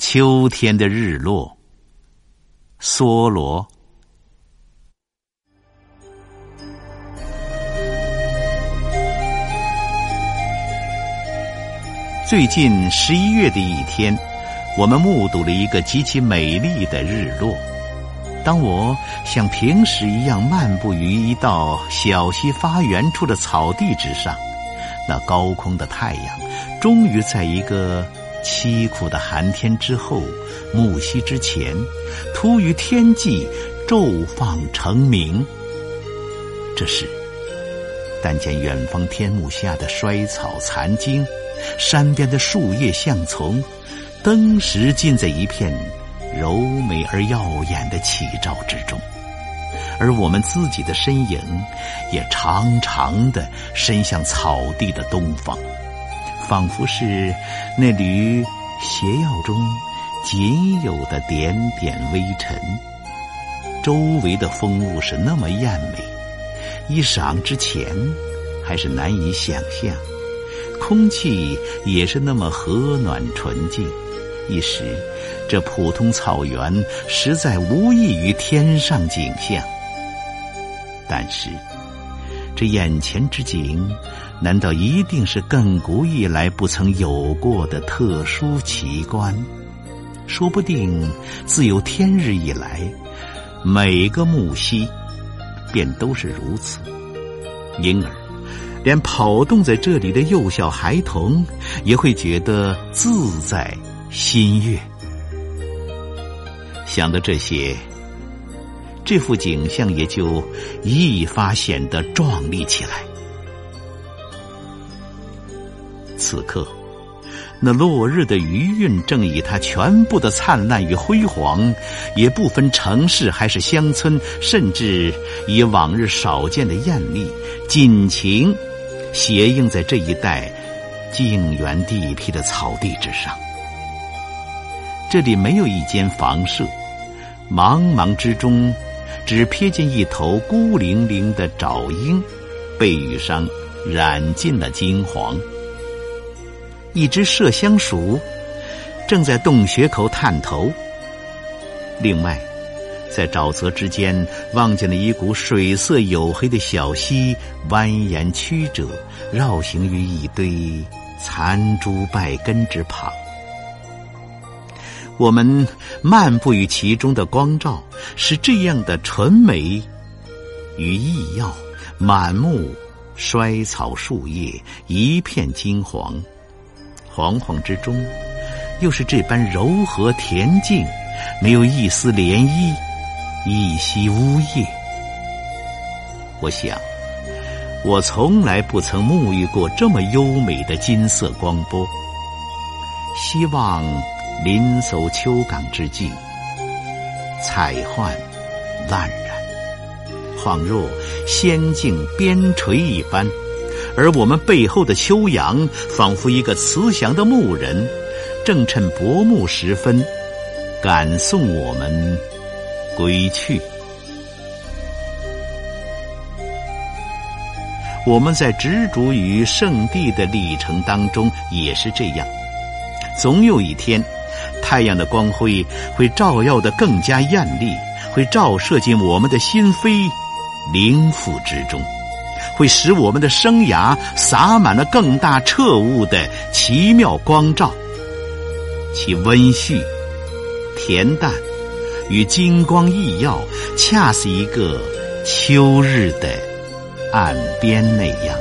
秋天的日落，梭罗。最近十一月的一天，我们目睹了一个极其美丽的日落。当我像平时一样漫步于一道小溪发源处的草地之上，那高空的太阳终于在一个。凄苦的寒天之后，暮夕之前，突于天际，骤放成明。这时，但见远方天幕下的衰草残茎，山边的树叶像丛，登时尽在一片柔美而耀眼的起照之中，而我们自己的身影，也长长的伸向草地的东方。仿佛是那缕邪药中仅有的点点微尘，周围的风物是那么艳美，一赏之前还是难以想象，空气也是那么和暖纯净，一时这普通草原实在无异于天上景象。但是这眼前之景。难道一定是亘古以来不曾有过的特殊奇观？说不定自有天日以来，每个木溪便都是如此。因而，连跑动在这里的幼小孩童也会觉得自在心悦。想到这些，这幅景象也就一发显得壮丽起来。此刻，那落日的余韵正以它全部的灿烂与辉煌，也不分城市还是乡村，甚至以往日少见的艳丽，尽情斜映在这一带静园地僻的草地之上。这里没有一间房舍，茫茫之中，只瞥见一头孤零零的沼鹰，被雨上染尽了金黄。一只麝香鼠正在洞穴口探头。另外，在沼泽之间望见了一股水色黝黑的小溪，蜿蜒曲折，绕行于一堆残株败根之旁。我们漫步于其中的光照是这样的纯美与异耀，满目衰草树叶，一片金黄。惶惶之中，又是这般柔和恬静，没有一丝涟漪，一息呜咽。我想，我从来不曾沐浴过这么优美的金色光波。希望临走秋港之际，彩幻烂然，恍若仙境边陲一般。而我们背后的秋阳，仿佛一个慈祥的牧人，正趁薄暮时分，赶送我们归去。我们在执着于圣地的历程当中也是这样，总有一天，太阳的光辉会照耀的更加艳丽，会照射进我们的心扉、灵府之中。会使我们的生涯洒满了更大彻悟的奇妙光照，其温煦、恬淡与金光熠耀，恰似一个秋日的岸边那样。